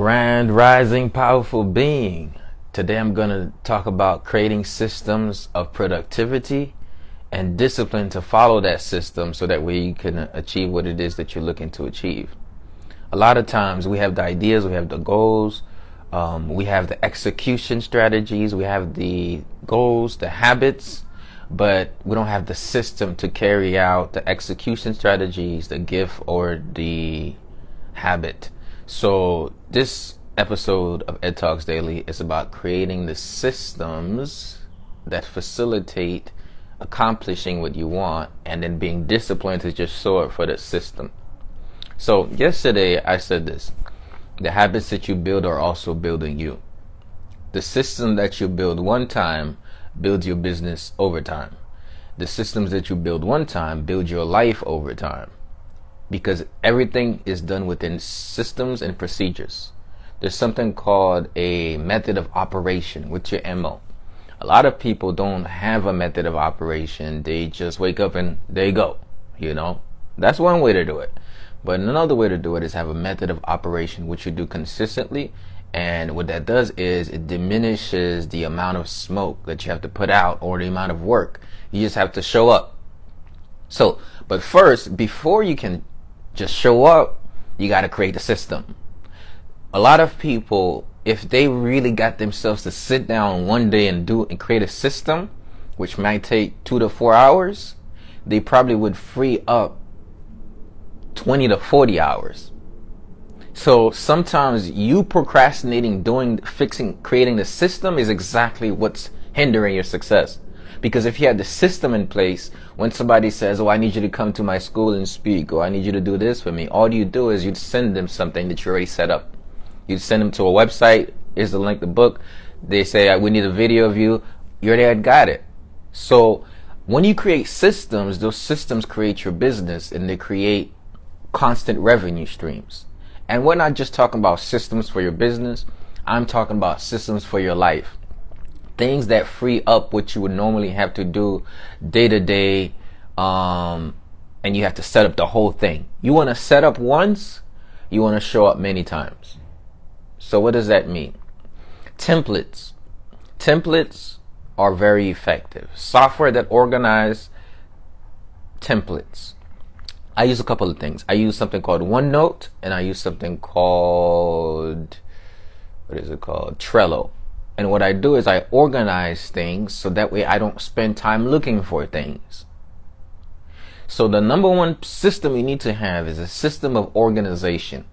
Grand Rising Powerful Being. Today I'm going to talk about creating systems of productivity and discipline to follow that system so that way you can achieve what it is that you're looking to achieve. A lot of times we have the ideas, we have the goals, um, we have the execution strategies, we have the goals, the habits, but we don't have the system to carry out the execution strategies, the gift, or the habit. So this episode of Ed Talks Daily is about creating the systems that facilitate accomplishing what you want and then being disciplined to just up for the system. So yesterday I said this. The habits that you build are also building you. The system that you build one time builds your business over time. The systems that you build one time build your life over time because everything is done within systems and procedures. There's something called a method of operation with your MO. A lot of people don't have a method of operation. They just wake up and they go, you know? That's one way to do it. But another way to do it is have a method of operation which you do consistently. And what that does is it diminishes the amount of smoke that you have to put out or the amount of work. You just have to show up. So, but first, before you can just show up, you got to create the system. A lot of people, if they really got themselves to sit down one day and do and create a system, which might take two to four hours, they probably would free up 20 to 40 hours. So sometimes you procrastinating doing, fixing, creating the system is exactly what's hindering your success. Because if you had the system in place, when somebody says, Oh, I need you to come to my school and speak, or I need you to do this for me, all you do is you'd send them something that you already set up. You'd send them to a website, here's the link, to the book. They say, We need a video of you. You already had got it. So when you create systems, those systems create your business and they create constant revenue streams. And we're not just talking about systems for your business. I'm talking about systems for your life things that free up what you would normally have to do day to day um, and you have to set up the whole thing. You want to set up once you want to show up many times. So what does that mean? Templates. Templates are very effective. Software that organize templates. I use a couple of things. I use something called onenote and i use something called what is it called? Trello and what I do is I organize things so that way I don't spend time looking for things. So the number one system you need to have is a system of organization.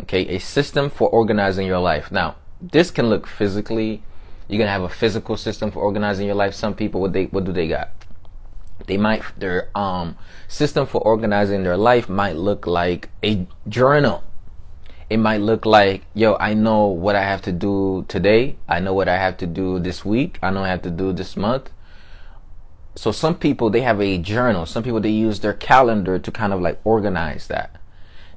Okay, a system for organizing your life. Now, this can look physically. You can have a physical system for organizing your life. Some people, what they, what do they got? They might, their um system for organizing their life might look like a journal it might look like, yo, I know what I have to do today. I know what I have to do this week. I know I have to do this month. So some people, they have a journal. Some people, they use their calendar to kind of like organize that.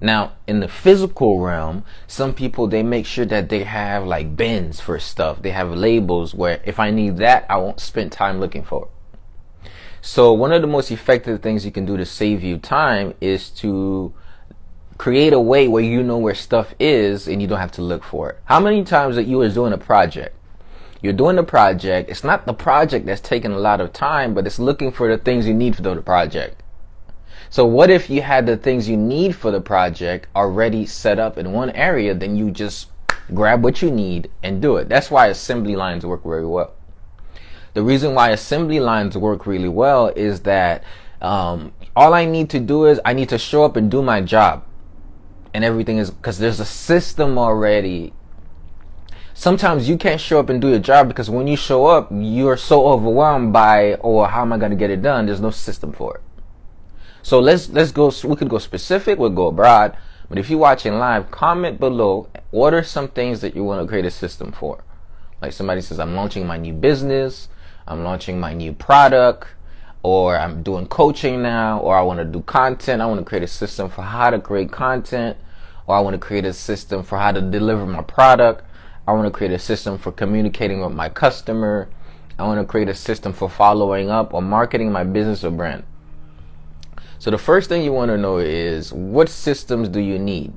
Now, in the physical realm, some people, they make sure that they have like bins for stuff. They have labels where if I need that, I won't spend time looking for it. So one of the most effective things you can do to save you time is to create a way where you know where stuff is and you don't have to look for it. How many times that you was doing a project? You're doing the project. It's not the project that's taking a lot of time, but it's looking for the things you need for the project. So what if you had the things you need for the project already set up in one area, then you just grab what you need and do it. That's why assembly lines work very well. The reason why assembly lines work really well is that um, all I need to do is I need to show up and do my job and everything is because there's a system already. Sometimes you can't show up and do your job because when you show up, you're so overwhelmed by, oh, how am I going to get it done? There's no system for it. So let's let's go. We could go specific. We'll go broad. But if you're watching live, comment below. What are some things that you want to create a system for? Like somebody says, I'm launching my new business. I'm launching my new product or I'm doing coaching now, or I want to do content. I want to create a system for how to create content, or I want to create a system for how to deliver my product. I want to create a system for communicating with my customer. I want to create a system for following up or marketing my business or brand. So the first thing you want to know is what systems do you need?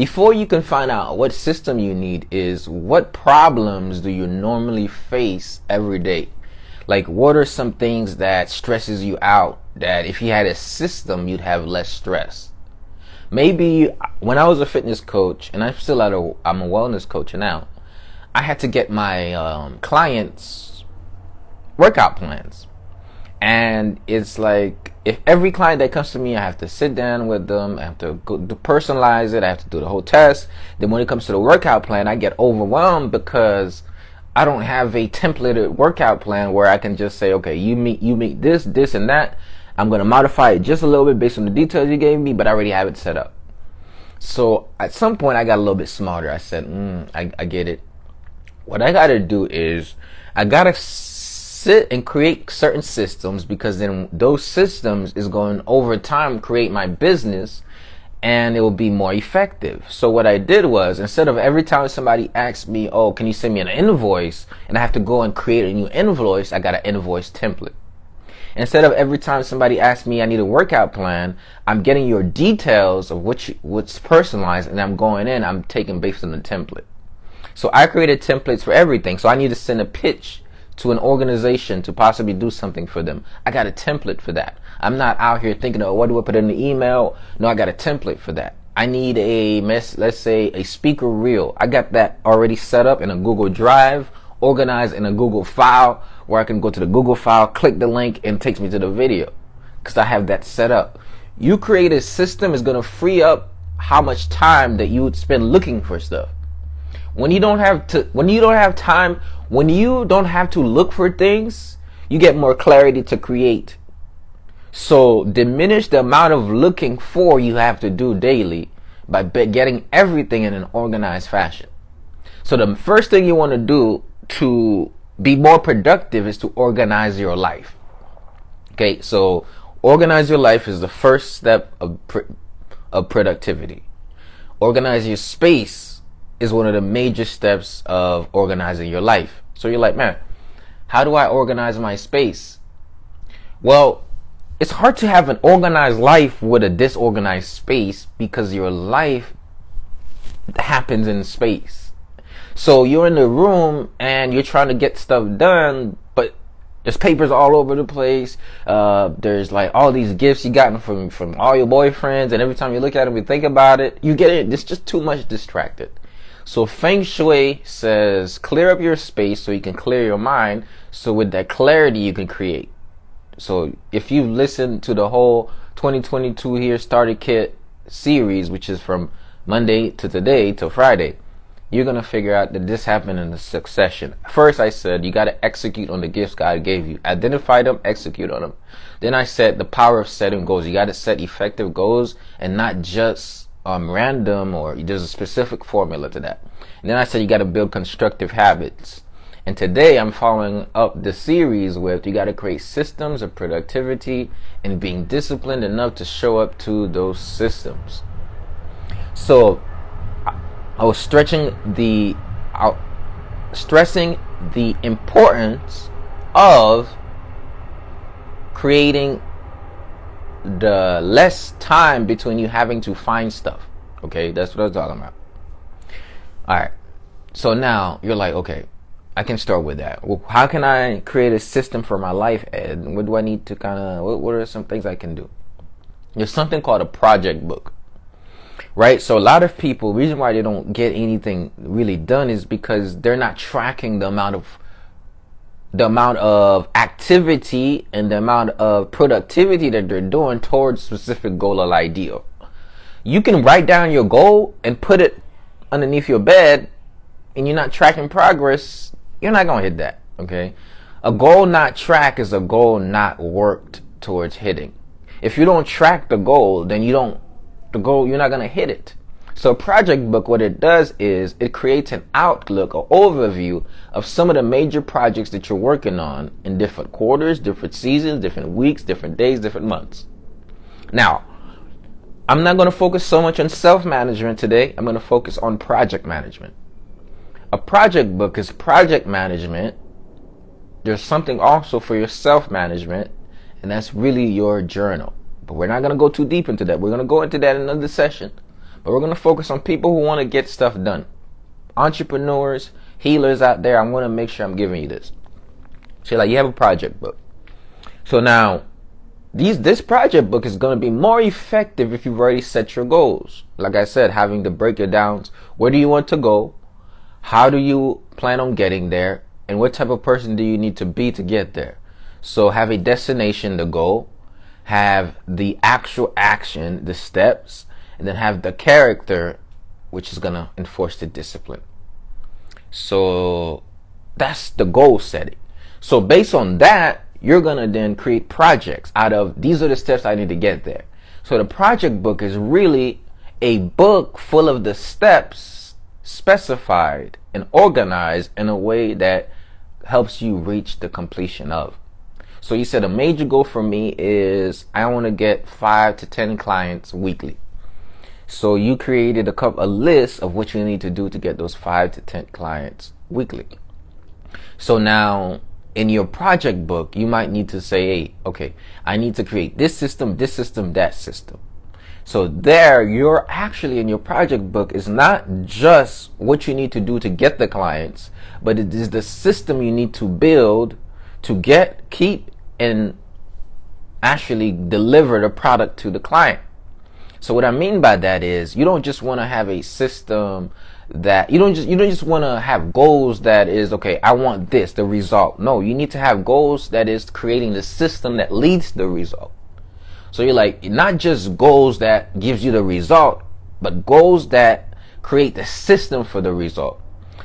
before you can find out what system you need is what problems do you normally face every day like what are some things that stresses you out that if you had a system you'd have less stress maybe when i was a fitness coach and i'm still at a i'm a wellness coach now i had to get my um, clients workout plans and it's like if every client that comes to me, I have to sit down with them, I have to, go, to personalize it, I have to do the whole test. Then when it comes to the workout plan, I get overwhelmed because I don't have a templated workout plan where I can just say, okay, you meet you meet this, this, and that. I'm going to modify it just a little bit based on the details you gave me, but I already have it set up. So at some point, I got a little bit smarter. I said, mm, I, I get it. What I got to do is I got to sit and create certain systems because then those systems is going over time create my business and it will be more effective. So what I did was instead of every time somebody asks me, "Oh, can you send me an invoice?" and I have to go and create a new invoice, I got an invoice template. Instead of every time somebody asks me I need a workout plan, I'm getting your details of which what's personalized and I'm going in, I'm taking based on the template. So I created templates for everything. So I need to send a pitch to an organization to possibly do something for them. I got a template for that. I'm not out here thinking, oh, what do I put in the email? No, I got a template for that. I need a mess, let's say a speaker reel. I got that already set up in a Google Drive, organized in a Google file where I can go to the Google file, click the link, and takes me to the video because I have that set up. You create a system is going to free up how much time that you would spend looking for stuff. When you don't have to, when you don't have time, when you don't have to look for things, you get more clarity to create. So diminish the amount of looking for you have to do daily by getting everything in an organized fashion. So the first thing you want to do to be more productive is to organize your life. Okay, so organize your life is the first step of, of productivity. Organize your space is one of the major steps of organizing your life. So you're like, man, how do I organize my space? Well, it's hard to have an organized life with a disorganized space because your life happens in space. So you're in the room and you're trying to get stuff done, but there's papers all over the place. Uh, there's like all these gifts you gotten from from all your boyfriends, and every time you look at them, you think about it. You get it. It's just too much distracted. So Feng Shui says clear up your space so you can clear your mind. So with that clarity, you can create. So if you've listened to the whole 2022 here starter kit series, which is from Monday to today to Friday, you're gonna figure out that this happened in a succession. First, I said you gotta execute on the gifts God gave you. Identify them, execute on them. Then I said the power of setting goals. You gotta set effective goals and not just um, random or there's a specific formula to that. And then I said you got to build constructive habits. And today I'm following up the series with you got to create systems of productivity and being disciplined enough to show up to those systems. So I was stretching the out, stressing the importance of creating the less time between you having to find stuff. Okay, that's what I was talking about. All right. So now you're like, okay, I can start with that. Well, how can I create a system for my life, Ed? What do I need to kind of, what, what are some things I can do? There's something called a project book, right? So a lot of people, reason why they don't get anything really done is because they're not tracking the amount of the amount of activity and the amount of productivity that they're doing towards specific goal or ideal. You can write down your goal and put it underneath your bed and you're not tracking progress, you're not going to hit that, okay? A goal not tracked is a goal not worked towards hitting. If you don't track the goal, then you don't the goal you're not going to hit it. So project book, what it does is it creates an outlook or overview of some of the major projects that you're working on in different quarters, different seasons, different weeks, different days, different months. Now, I'm not going to focus so much on self-management today. I'm going to focus on project management. A project book is project management. There's something also for your self-management, and that's really your journal. But we're not going to go too deep into that. We're going to go into that in another session. but we're going to focus on people who want to get stuff done. Entrepreneurs, healers out there, I'm going to make sure I'm giving you this. So like you have a project book. So now these this project book is going to be more effective if you've already set your goals. Like I said, having to break it down. Where do you want to go? How do you plan on getting there? And what type of person do you need to be to get there? So have a destination, the goal, have the actual action, the steps, and then have the character, which is going to enforce the discipline. So that's the goal setting. So based on that, you're going to then create projects out of these are the steps I need to get there. So the project book is really a book full of the steps specified and organized in a way that helps you reach the completion of. So you said a major goal for me is I want to get five to ten clients weekly. So you created a couple, a list of what you need to do to get those five to ten clients weekly. So now in your project book, you might need to say, hey, okay, I need to create this system, this system, that system. So there, you're actually in your project book is not just what you need to do to get the clients, but it is the system you need to build to get, keep, and actually deliver the product to the client. So what I mean by that is you don't just want to have a system that you don't just you don't just want to have goals that is okay i want this the result. No you need to have goals that is creating the system that leads the result. So you're like not just goals that gives you the result but goals that create the system for the result.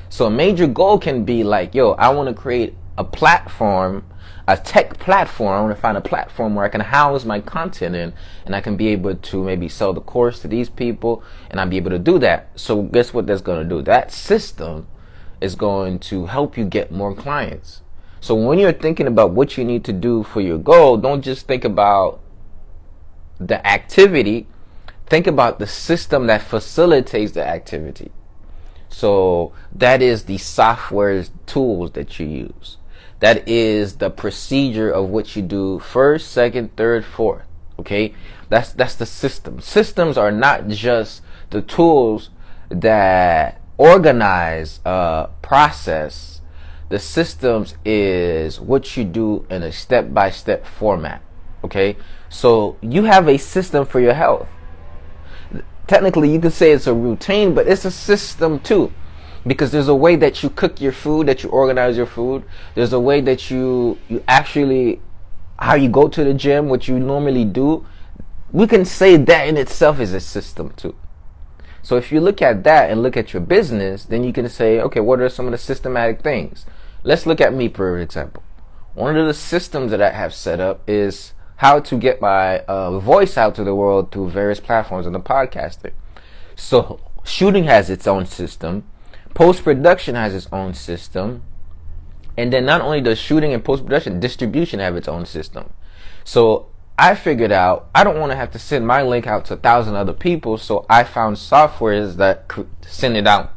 So a major goal can be like yo i want to create a platform a tech platform. I want to find a platform where I can house my content in and I can be able to maybe sell the course to these people and I'll be able to do that. So guess what that's going to do? That system is going to help you get more clients. So when you're thinking about what you need to do for your goal, don't just think about the activity. Think about the system that facilitates the activity. So that is the software tools that you use. That is the procedure of what you do first, second, third, fourth. Okay? That's that's the system. Systems are not just the tools that organize a process. The systems is what you do in a step by step format. Okay? So you have a system for your health. Technically, you could say it's a routine, but it's a system too because there's a way that you cook your food that you organize your food. There's a way that you you actually how you go to the gym what you normally do. We can say that in itself is a system too. So if you look at that and look at your business then you can say okay what are some of the systematic things? Let's look at me for example. One of the systems that i have set up is how to get my uh, voice out to the world through various platforms and the podcasting. So shooting has its own system Post production has its own system. And then not only does shooting and post production, distribution have its own system. So I figured out I don't want to have to send my link out to a thousand other people. So I found softwares that could send it out.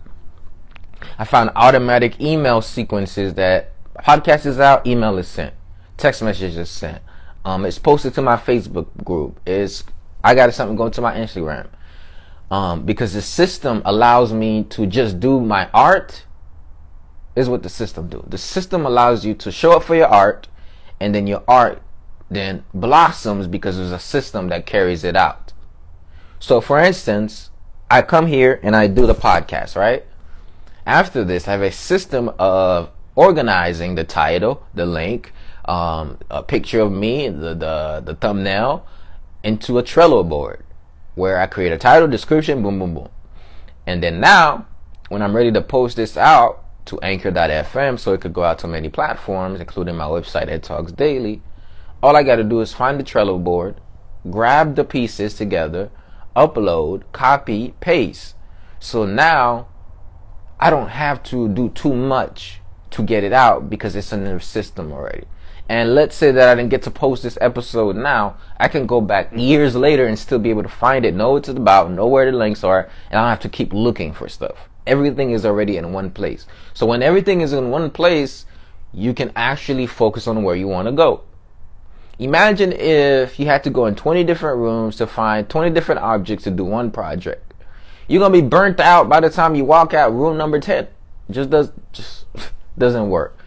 I found automatic email sequences that podcast is out, email is sent, text message is sent. Um, it's posted to my Facebook group. It's I got something going to my Instagram um, because the system allows me to just do my art is what the system do. The system allows you to show up for your art and then your art then blossoms because there's a system that carries it out. So for instance i come here and i do the podcast right? After this i have a system of organizing the title the link um, a picture of me the, the, the thumbnail into a trello board where I create a title, description, boom, boom, boom. And then now, when I'm ready to post this out to anchor.fm so it could go out to many platforms, including my website, Ed Talks Daily, all I got to do is find the Trello board, grab the pieces together, upload, copy, paste. So now I don't have to do too much to get it out because it's in the system already and let's say that I didn't get to post this episode now, I can go back years later and still be able to find it, know what it's about, know where the links are, and I don't have to keep looking for stuff. Everything is already in one place. So when everything is in one place, you can actually focus on where you want to go. Imagine if you had to go in 20 different rooms to find 20 different objects to do one project. You're gonna be burnt out by the time you walk out room number 10. Just does, just doesn't work.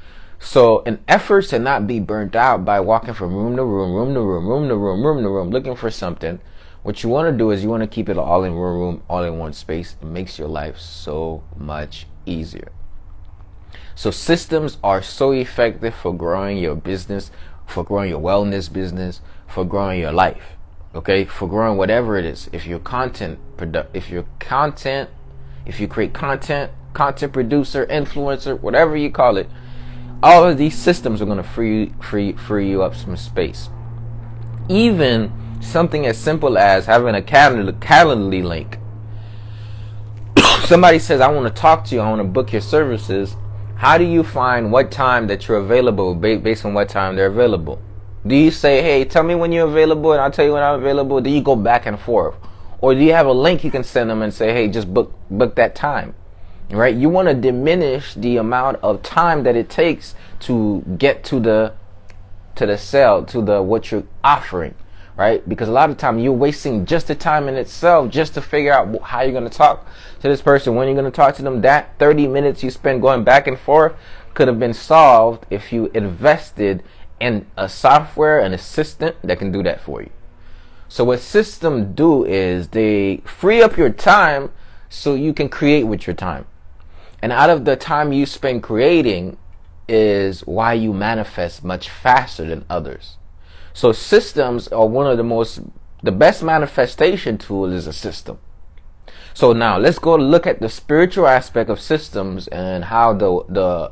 So in efforts to not be burnt out by walking from room to room, room to room, room to room, room to room, looking for something, what you want to do is you want to keep it all in one room, all in one space. It makes your life so much easier. So systems are so effective for growing your business, for growing your wellness business, for growing your life. Okay, for growing whatever it is. If you're content product, if you're content, if you create content, content producer, influencer, whatever you call it, all of these systems are going to free free free you up some space. Even something as simple as having a calendar calendly link. Somebody says, "I want to talk to you. I want to book your services." How do you find what time that you're available based on what time they're available? Do you say, "Hey, tell me when you're available, and I'll tell you when I'm available"? Do you go back and forth, or do you have a link you can send them and say, "Hey, just book book that time"? Right? You want to diminish the amount of time that it takes to get to the to the sale, to the what you're offering, right? Because a lot of time you're wasting just the time in itself just to figure out how you're going to talk to this person, when you're going to talk to them. That 30 minutes you spend going back and forth could have been solved if you invested in a software, an assistant that can do that for you. So what systems do is they free up your time so you can create with your time. And out of the time you spend creating is why you manifest much faster than others. So systems are one of the most, the best manifestation tool is a system. So now let's go look at the spiritual aspect of systems and how the, the,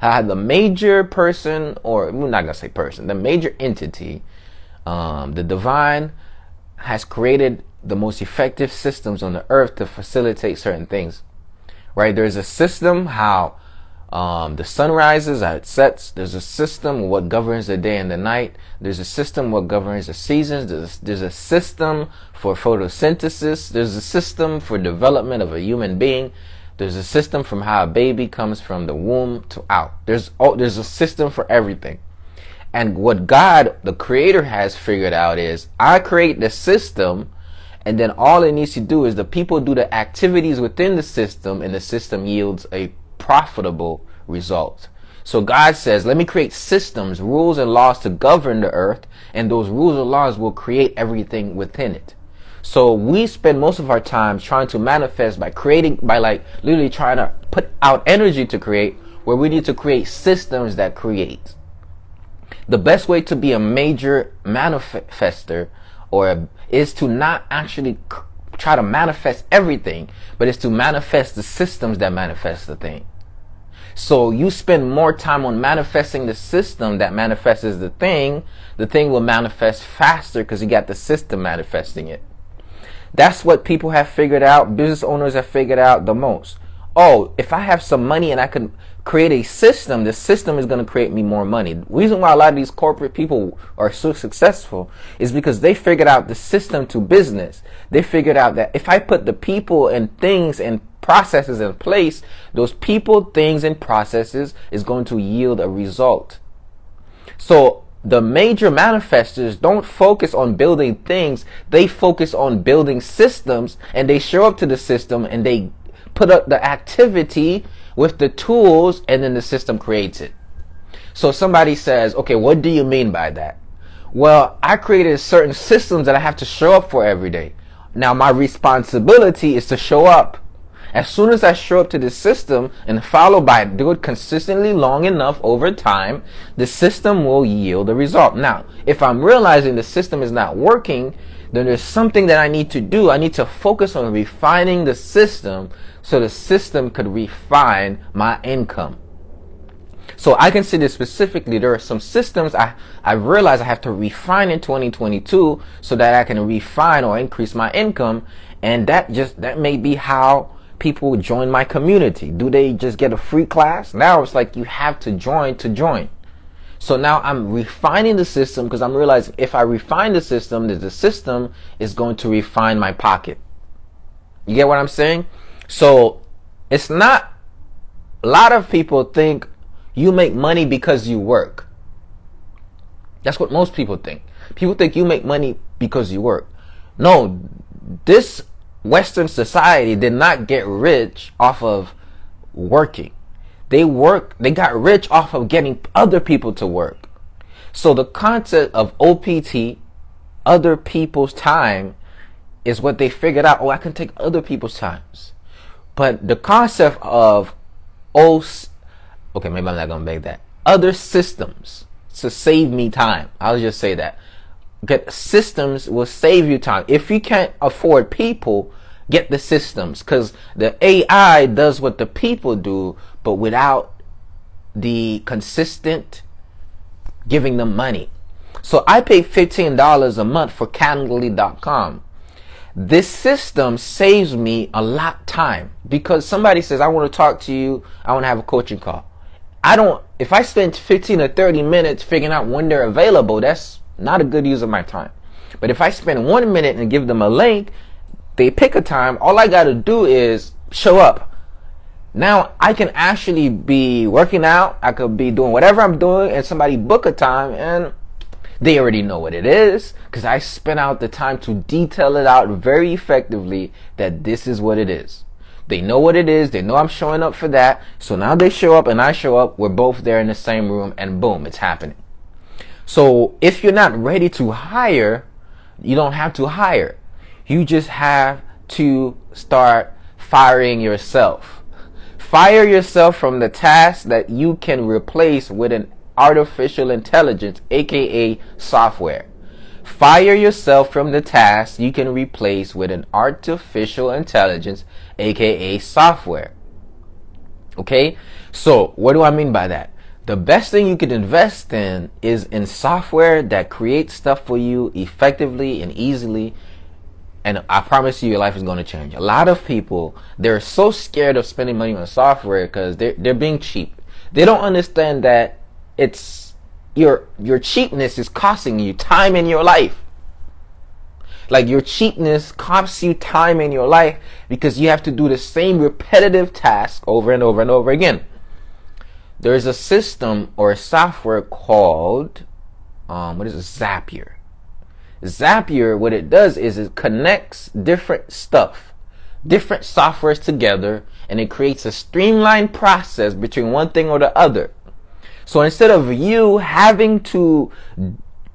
how the major person, or we're not gonna say person, the major entity, um, the divine has created the most effective systems on the earth to facilitate certain things right? There's a system how um, the sun rises, how it sets. There's a system what governs the day and the night. There's a system what governs the seasons. There's, there's a system for photosynthesis. There's a system for development of a human being. There's a system from how a baby comes from the womb to out. There's there's a system for everything. And what God, the creator, has figured out is I create the system and then all it needs to do is the people do the activities within the system and the system yields a profitable result. So God says, let me create systems, rules and laws to govern the earth and those rules and laws will create everything within it. So we spend most of our time trying to manifest by creating, by like literally trying to put out energy to create where we need to create systems that create. The best way to be a major manifester or is to not actually try to manifest everything, but is to manifest the systems that manifest the thing. So you spend more time on manifesting the system that manifests the thing, the thing will manifest faster because you got the system manifesting it. That's what people have figured out, business owners have figured out the most. Oh, if I have some money and I can create a system, the system is going to create me more money. The reason why a lot of these corporate people are so successful is because they figured out the system to business. They figured out that if I put the people and things and processes in place, those people, things, and processes is going to yield a result. So the major manifestors don't focus on building things. They focus on building systems and they show up to the system and they put up the activity with the tools and then the system creates it. So somebody says, okay, what do you mean by that? Well, I created certain systems that I have to show up for every day. Now my responsibility is to show up. As soon as I show up to the system and follow by do it consistently long enough over time, the system will yield a result. Now, if I'm realizing the system is not working, then there's something that I need to do. I need to focus on refining the system so the system could refine my income. So I consider specifically there are some systems I, I realize I have to refine in 2022 so that I can refine or increase my income. And that just, that may be how people join my community. Do they just get a free class? Now it's like you have to join to join. So now I'm refining the system because I'm realizing if I refine the system, that the system is going to refine my pocket. You get what I'm saying? So it's not, a lot of people think you make money because you work. That's what most people think. People think you make money because you work. No, this Western society did not get rich off of working. They work, they got rich off of getting other people to work. So the concept of OPT, other people's time, is what they figured out. Oh, I can take other people's times. But the concept of oh, okay, maybe I'm not gonna make that. Other systems to save me time. I'll just say that. Get systems will save you time. If you can't afford people, get the systems because the AI does what the people do, but without the consistent giving them money. So I pay $15 a month for Calendly.com. This system saves me a lot of time because somebody says, I want to talk to you. I want to have a coaching call. I don't, if I spend 15 or 30 minutes figuring out when they're available, that's not a good use of my time. But if I spend one minute and give them a link, they pick a time, all I got to do is show up. Now I can actually be working out, I could be doing whatever I'm doing, and somebody book a time, and they already know what it is because I spent out the time to detail it out very effectively that this is what it is. They know what it is. They know I'm showing up for that. So now they show up and I show up. We're both there in the same room and boom, it's happening. So if you're not ready to hire, you don't have to hire. You just have to start firing yourself. Fire yourself from the task that you can replace with an artificial intelligence, aka software. Fire yourself from the task you can replace with an artificial intelligence, aka software. Okay? So, what do I mean by that? The best thing you can invest in is in software that creates stuff for you effectively and easily. And I promise you, your life is going to change. A lot of people, they're so scared of spending money on software because they're, they're being cheap. They don't understand that it's your your cheapness is costing you time in your life. Like your cheapness costs you time in your life because you have to do the same repetitive task over and over and over again. There's a system or a software called um, what is it? Zapier. Zapier, what it does is it connects different stuff, different softwares together, and it creates a streamlined process between one thing or the other. So instead of you having to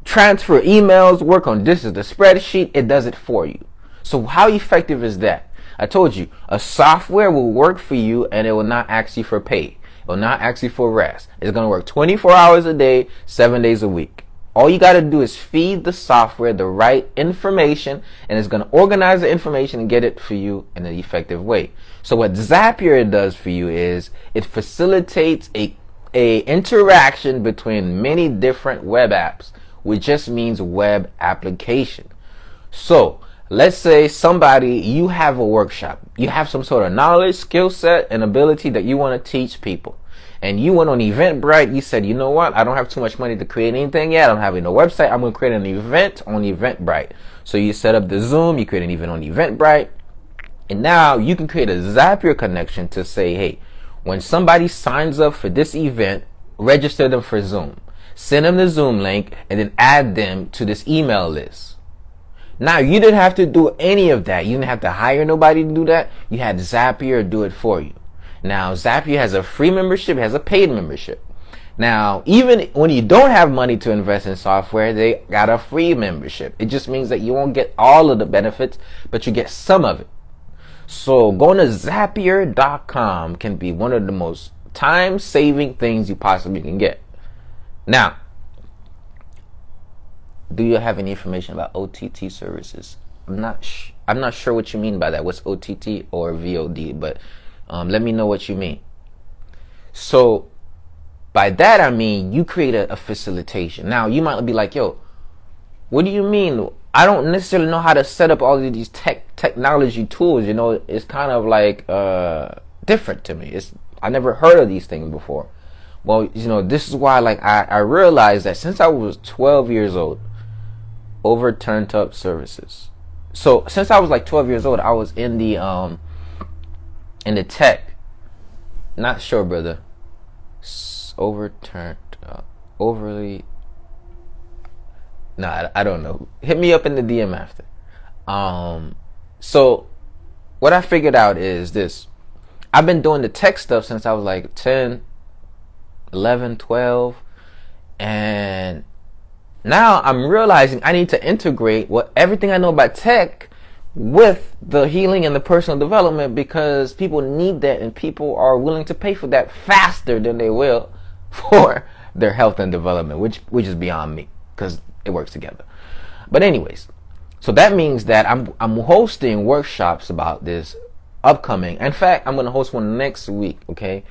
transfer emails, work on this is the spreadsheet, it does it for you. So how effective is that? I told you, a software will work for you and it will not ask you for pay. It will not ask you for rest. It's going to work 24 hours a day, 7 days a week. All you got to do is feed the software the right information and it's going to organize the information and get it for you in an effective way. So what Zapier does for you is it facilitates a a interaction between many different web apps, which just means web application. So let's say somebody, you have a workshop, you have some sort of knowledge, skill set, and ability that you want to teach people. And you went on Eventbrite, you said, you know what, I don't have too much money to create anything yet. I don't have website. I'm going to create an event on Eventbrite. So you set up the Zoom, you create an event on Eventbrite. And now you can create a Zapier connection to say, hey, when somebody signs up for this event, register them for Zoom. Send them the Zoom link and then add them to this email list. Now, you didn't have to do any of that. You didn't have to hire nobody to do that. You had Zapier do it for you. Now, Zapier has a free membership, has a paid membership. Now, even when you don't have money to invest in software, they got a free membership. It just means that you won't get all of the benefits, but you get some of it. So going to Zapier.com can be one of the most time saving things you possibly can get. Now, do you have any information about OTT services? I'm not sh- I'm not sure what you mean by that. What's OTT or VOD? But um, let me know what you mean. So by that I mean you create a, a facilitation. Now you might be like, yo, what do you mean? I don't necessarily know how to set up all of these tech technology tools. You know, it's kind of like uh, different to me. It's I never heard of these things before. Well, you know, this is why like I, I realized that since I was 12 years old, over turned up services. So since I was like 12 years old, I was in the um in the tech. Not sure, brother. Overturned, uh, overly no, I, I don't know. Hit me up in the DM after. Um, so what I figured out is this. I've been doing the tech stuff since I was like 10, 11, 12. And now I'm realizing I need to integrate what everything I know about tech with the healing and the personal development because people need that and people are willing to pay for that faster than they will for their health and development, which which is beyond me because it works together. But anyways, so that means that I'm I'm hosting workshops about this upcoming. In fact, I'm going to host one next week, okay?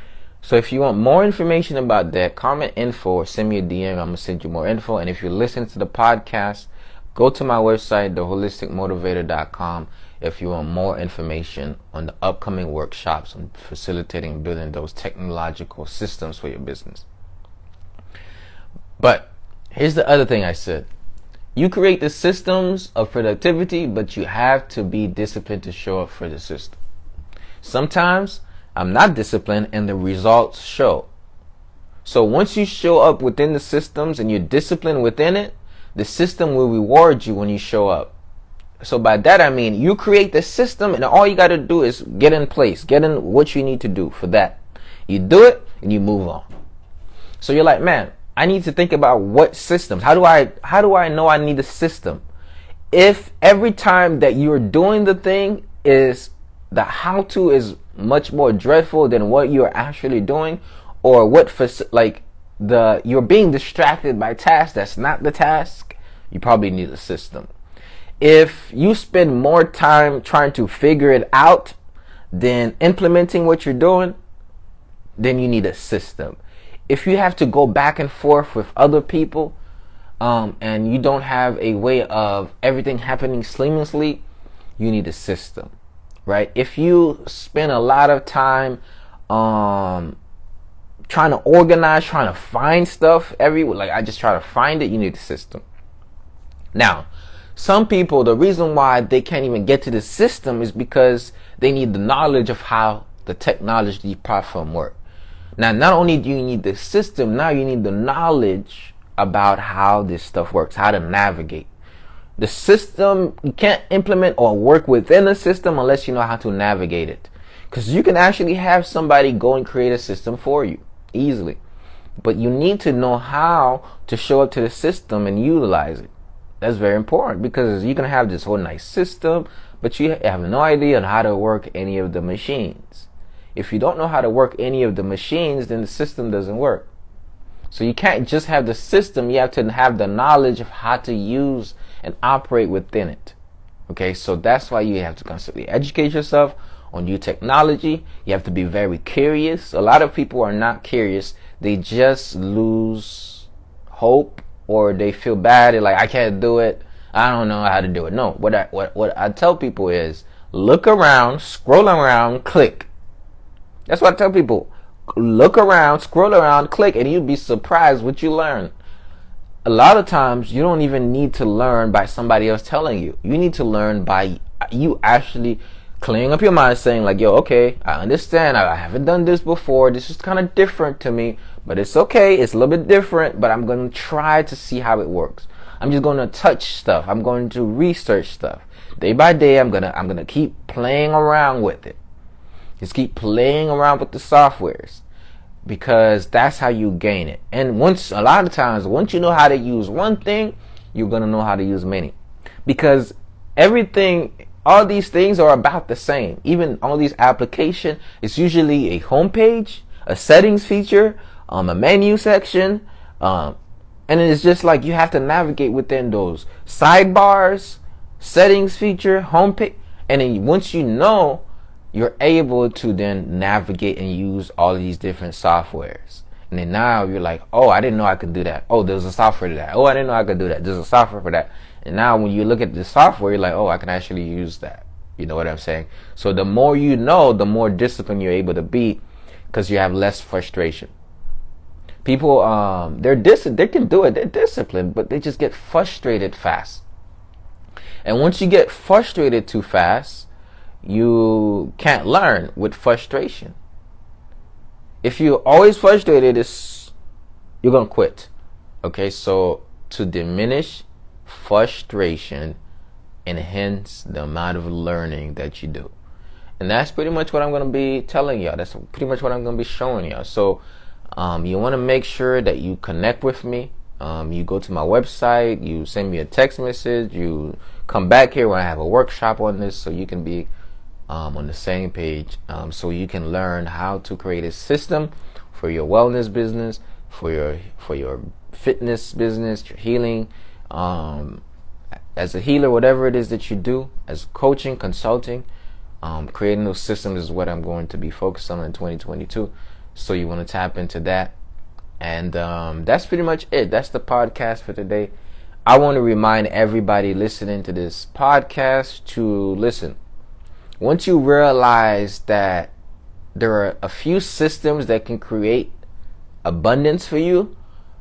So if you want more information about that, comment info or send me a DM. I'm going to send you more info. And if you listen to the podcast, go to my website, theholisticmotivator.com, if you want more information on the upcoming workshops on facilitating building those technological systems for your business. But here's the other thing I said. You create the systems of productivity, but you have to be disciplined to show up for the system. Sometimes I'm not disciplined and the results show. So once you show up within the systems and you're disciplined within it, the system will reward you when you show up. So by that I mean you create the system and all you got to do is get in place, get in what you need to do for that. You do it and you move on. So you're like, man, I need to think about what systems. How do I how do I know I need a system? If every time that you're doing the thing is the how to is much more dreadful than what you're actually doing or what for like the you're being distracted by tasks that's not the task, you probably need a system. If you spend more time trying to figure it out than implementing what you're doing, then you need a system. If you have to go back and forth with other people, um, and you don't have a way of everything happening seamlessly, you need a system, right? If you spend a lot of time um, trying to organize, trying to find stuff every like I just try to find it, you need a system. Now, some people, the reason why they can't even get to the system is because they need the knowledge of how the technology platform works. Now, not only do you need the system, now you need the knowledge about how this stuff works, how to navigate. The system, you can't implement or work within a system unless you know how to navigate it. Because you can actually have somebody go and create a system for you easily. But you need to know how to show up to the system and utilize it. That's very important because you can have this whole nice system, but you have no idea on how to work any of the machines. If you don't know how to work any of the machines, then the system doesn't work. So you can't just have the system, you have to have the knowledge of how to use and operate within it. Okay, so that's why you have to constantly educate yourself on new technology. You have to be very curious. A lot of people are not curious. They just lose hope or they feel bad. They're like, I can't do it. I don't know how to do it. No, what I, what, what I tell people is look around, scroll around, click. That's what I tell people. Look around, scroll around, click, and you'd be surprised what you learn. A lot of times, you don't even need to learn by somebody else telling you. You need to learn by you actually clearing up your mind, saying like, "Yo, okay, I understand. I haven't done this before. This is kind of different to me, but it's okay. It's a little bit different, but I'm to try to see how it works. I'm just to touch stuff. I'm going to research stuff day by day. I'm gonna I'm gonna keep playing around with it. Just keep playing around with the softwares." Because that's how you gain it. And once, a lot of times, once you know how to use one thing, you're gonna know how to use many. Because everything all these things are about the same. Even all these application, it's usually a homepage, a settings feature, um, a menu section, um, and it's just like you have to navigate within those sidebars, settings feature, homepage, and then once you know, you're able to then navigate and use all these different softwares. And then now you're like, oh, I didn't know I could do that. Oh, there's a software for that. Oh, I didn't know I could do that. There's a software for that. And now when you look at the software, you're like, oh, I can actually use that. You know what I'm saying? So the more you know, the more disciplined you're able to be because you have less frustration. People, um, they're dis- they can do it, they're disciplined, but they just get frustrated fast. And once you get frustrated too fast, you can't learn with frustration. If you're always frustrated, it's, you're going to quit. Okay, so to diminish frustration and hence the amount of learning that you do. And that's pretty much what I'm going to be telling y'all. That's pretty much what I'm going to be showing y'all. So, um, you want to make sure that you connect with me. Um, you go to my website, you send me a text message, you come back here when I have a workshop on this so you can be um, on the same page um, so you can learn how to create a system for your wellness business, for your for your fitness business, your healing, um, as a healer, whatever it is that you do, as coaching, consulting, um, creating those systems is what I'm going to be focused on in 2022. So you want to tap into that. And um, that's pretty much it. That's the podcast for today. I want to remind everybody listening to this podcast to listen. Once you realize that there are a few systems that can create abundance for you,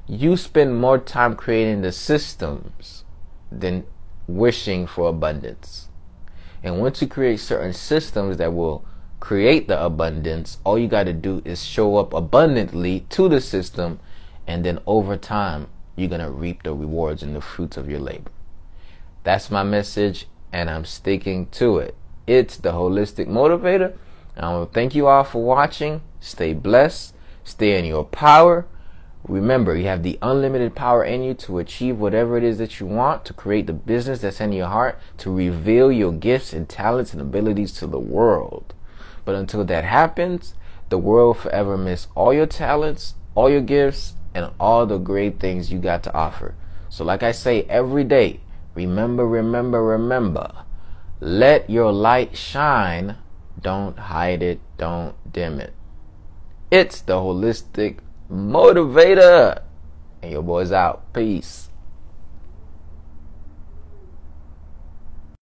you spend more time creating the systems than wishing for abundance. And once you create certain systems that will create the abundance, all you got to do is show up abundantly to the system, and then over time, you're going to reap the rewards and the fruits of your labor. That's my message, and I'm sticking to it. It's the Holistic Motivator. I want to thank you all for watching. Stay blessed, stay in your power Remember, you have the unlimited power in you to achieve whatever it is that you want, to create the business that's in your heart, to reveal your gifts and talents and abilities to the world. But until that happens, the world forever miss all your talents, all your gifts, and all the great things you got to offer. So, like I say every day, remember, remember, remember. Let your light shine. Don't hide it. Don't dim it. It's the holistic motivator. And your boy's out. Peace.